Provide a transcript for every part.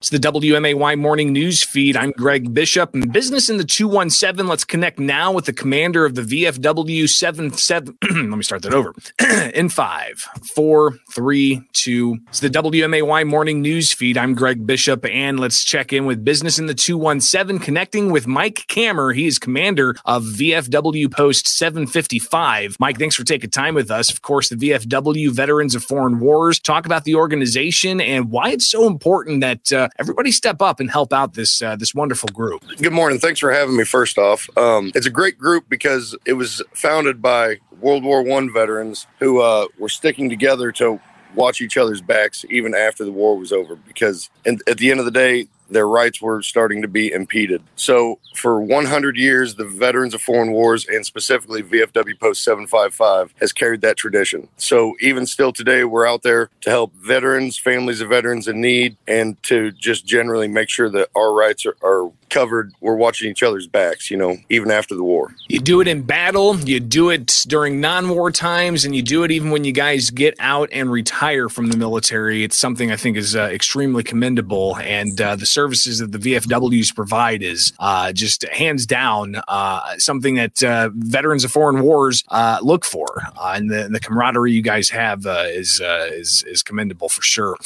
It's the WMAY morning news feed. I'm Greg Bishop and business in the 217. Let's connect now with the commander of the VFW 77. Let me start that over. in five, four, three, two. It's the WMAY morning news feed. I'm Greg Bishop and let's check in with business in the 217, connecting with Mike Kammer. He is commander of VFW Post 755. Mike, thanks for taking time with us. Of course, the VFW Veterans of Foreign Wars. Talk about the organization and why it's so important that uh, everybody step up and help out this uh, this wonderful group. Good morning. Thanks for having me. First off, um, it's a great group because it was founded by World War One veterans who uh, were sticking together to watch each other's backs even after the war was over. Because in, at the end of the day, their rights were starting to be impeded. So, for 100 years, the Veterans of Foreign Wars and specifically VFW Post 755 has carried that tradition. So, even still today, we're out there to help veterans, families of veterans in need, and to just generally make sure that our rights are, are covered. We're watching each other's backs, you know, even after the war. You do it in battle, you do it during non war times, and you do it even when you guys get out and retire from the military. It's something I think is uh, extremely commendable. And uh, the services that the VFWs provide is uh, just hands down uh, something that uh, veterans of foreign wars uh, look for. and the, the, camaraderie you guys have is, is, is commendable for sure.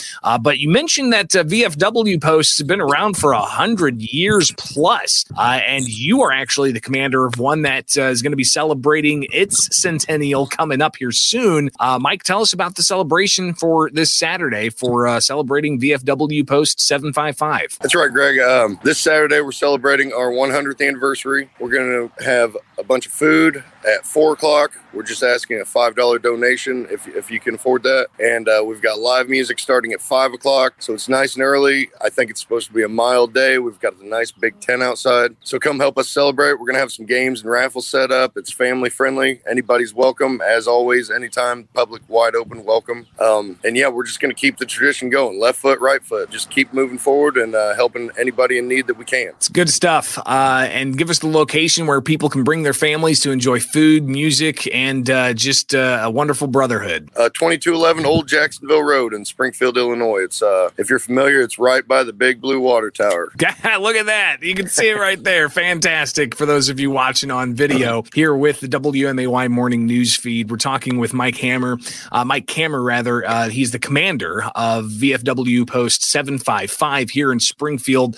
but you mentioned that VFW posts have been around for a hundred years plus. Uh, and you are actually the commander of one that uh, is going to be celebrating its centennial coming up here soon. Uh, Mike, tell us about the celebration for this Saturday for uh, celebrating VFW Post 755. That's right, Greg. Um, this Saturday, we're celebrating our 100th anniversary. We're going to have a bunch of food at four o'clock. We're just asking a five dollar donation if, if you can afford that, and uh, we've got live music starting at five o'clock, so it's nice and early. I think it's supposed to be a mild day. We've got a nice big tent outside, so come help us celebrate. We're gonna have some games and raffles set up. It's family friendly. Anybody's welcome, as always. Anytime, public wide open, welcome. Um, and yeah, we're just gonna keep the tradition going. Left foot, right foot. Just keep moving forward and uh, helping anybody in need that we can. It's good stuff. Uh, and give us the location where people can bring their families to enjoy food, music, and uh, just uh, a wonderful brotherhood. Uh, 2211 Old Jacksonville Road in Springfield, Illinois. It's uh, if you're familiar, it's right by the big blue water tower. Look at that! You can see it right there. Fantastic for those of you watching on video here with the WMAY morning news feed. We're talking with Mike Hammer, uh, Mike Kammer rather. Uh, he's the commander of VFW Post 755 here in Springfield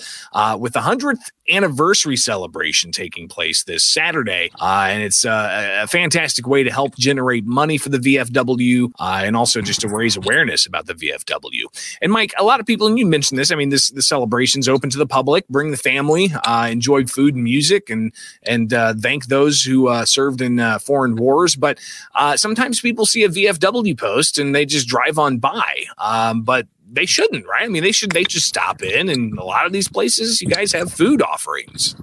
with the hundredth anniversary celebration taking place this Saturday. Uh, and it's uh, a fantastic way to help generate money for the VFW uh, and also just to raise awareness about the VFW. And Mike, a lot of people, and you mentioned this, I mean, this the celebration's open to the public. Bring the family, uh, enjoy food and music, and and uh, thank those who uh, served in foreign wars. But sometimes people see a VFW post and they just drive on by. Um, but they shouldn't, right? I mean, they should they just stop in, and a lot of these places, you guys have food offerings.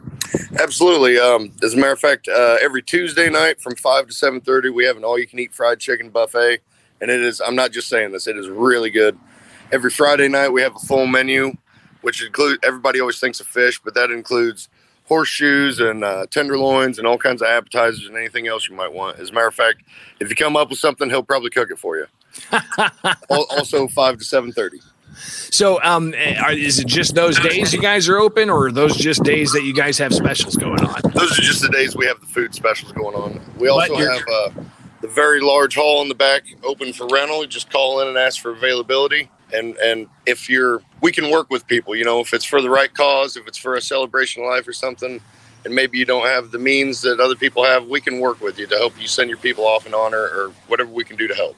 Absolutely. Um, as a matter of fact, uh, every Tuesday night from five to seven thirty, we have an all-you-can-eat fried chicken buffet, and it is. I'm not just saying this; it is really good. Every Friday night, we have a full menu, which include everybody always thinks of fish, but that includes horseshoes and uh, tenderloins and all kinds of appetizers and anything else you might want. As a matter of fact, if you come up with something, he'll probably cook it for you. also, five to seven thirty. So, um, eh, are, is it just those days you guys are open, or are those just days that you guys have specials going on? Those are just the days we have the food specials going on. We also have uh, the very large hall in the back open for rental. You just call in and ask for availability. And and if you're, we can work with people. You know, if it's for the right cause, if it's for a celebration of life or something, and maybe you don't have the means that other people have, we can work with you to help you send your people off in honor or whatever we can do to help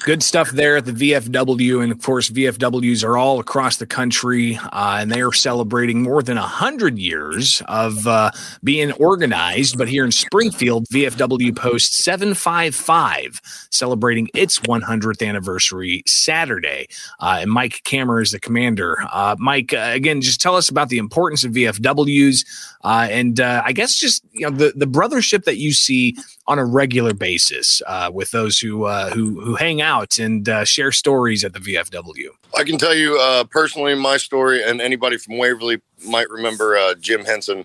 good stuff there at the VFW. And of course, VFWs are all across the country, uh, and they are celebrating more than 100 years of uh, being organized. But here in Springfield, VFW Post 755 celebrating its 100th anniversary Saturday. Uh, and Mike Kammer is the commander. Uh, Mike, uh, again, just tell us about the importance of VFWs uh, and I guess just you know the, the brothership that you see on a regular basis with those who, who, who hang out out and uh, share stories at the VFW? I can tell you uh, personally my story, and anybody from Waverly might remember uh, Jim Henson.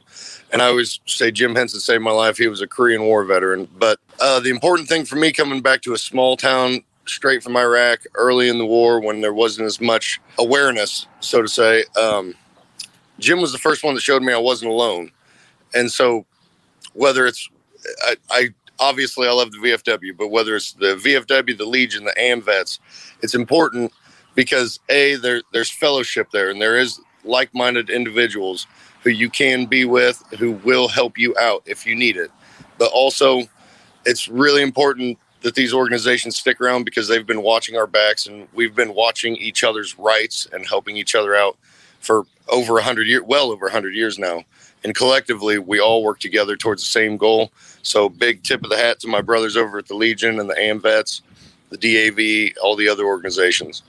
And I always say Jim Henson saved my life. He was a Korean War veteran. But uh, the important thing for me coming back to a small town straight from Iraq early in the war when there wasn't as much awareness, so to say. Um, Jim was the first one that showed me I wasn't alone. And so, whether it's, I, I obviously I love the VFW, but whether it's the VFW, the Legion, the AMVETS, it's important because a there there's fellowship there, and there is like-minded individuals who you can be with who will help you out if you need it. But also, it's really important that these organizations stick around because they've been watching our backs and we've been watching each other's rights and helping each other out for over 100 years, well over 100 years now. And collectively, we all work together towards the same goal. So, big tip of the hat to my brothers over at the Legion and the AMVETS, the DAV, all the other organizations.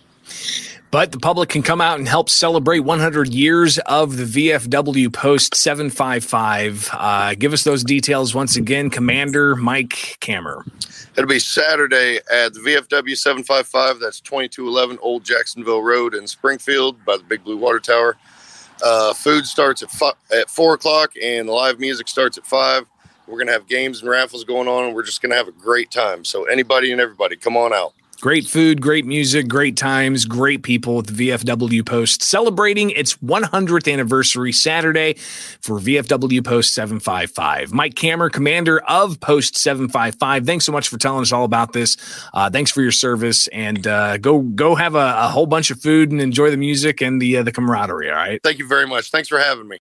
But the public can come out and help celebrate 100 years of the VFW Post 755. Uh, give us those details once again, Commander Mike Kammer. It'll be Saturday at the VFW 755. That's 2211 Old Jacksonville Road in Springfield by the Big Blue Water Tower. Uh, food starts at, fi- at 4 o'clock and live music starts at 5. We're going to have games and raffles going on, and we're just going to have a great time. So, anybody and everybody, come on out. Great food, great music, great times, great people at the VFW Post celebrating its 100th anniversary Saturday for VFW Post 755. Mike Kammer, commander of Post 755. Thanks so much for telling us all about this. Uh, thanks for your service, and uh, go go have a, a, whole bunch of food and enjoy the music and the uh, the camaraderie. All right. Thank you very much. Thanks for having me.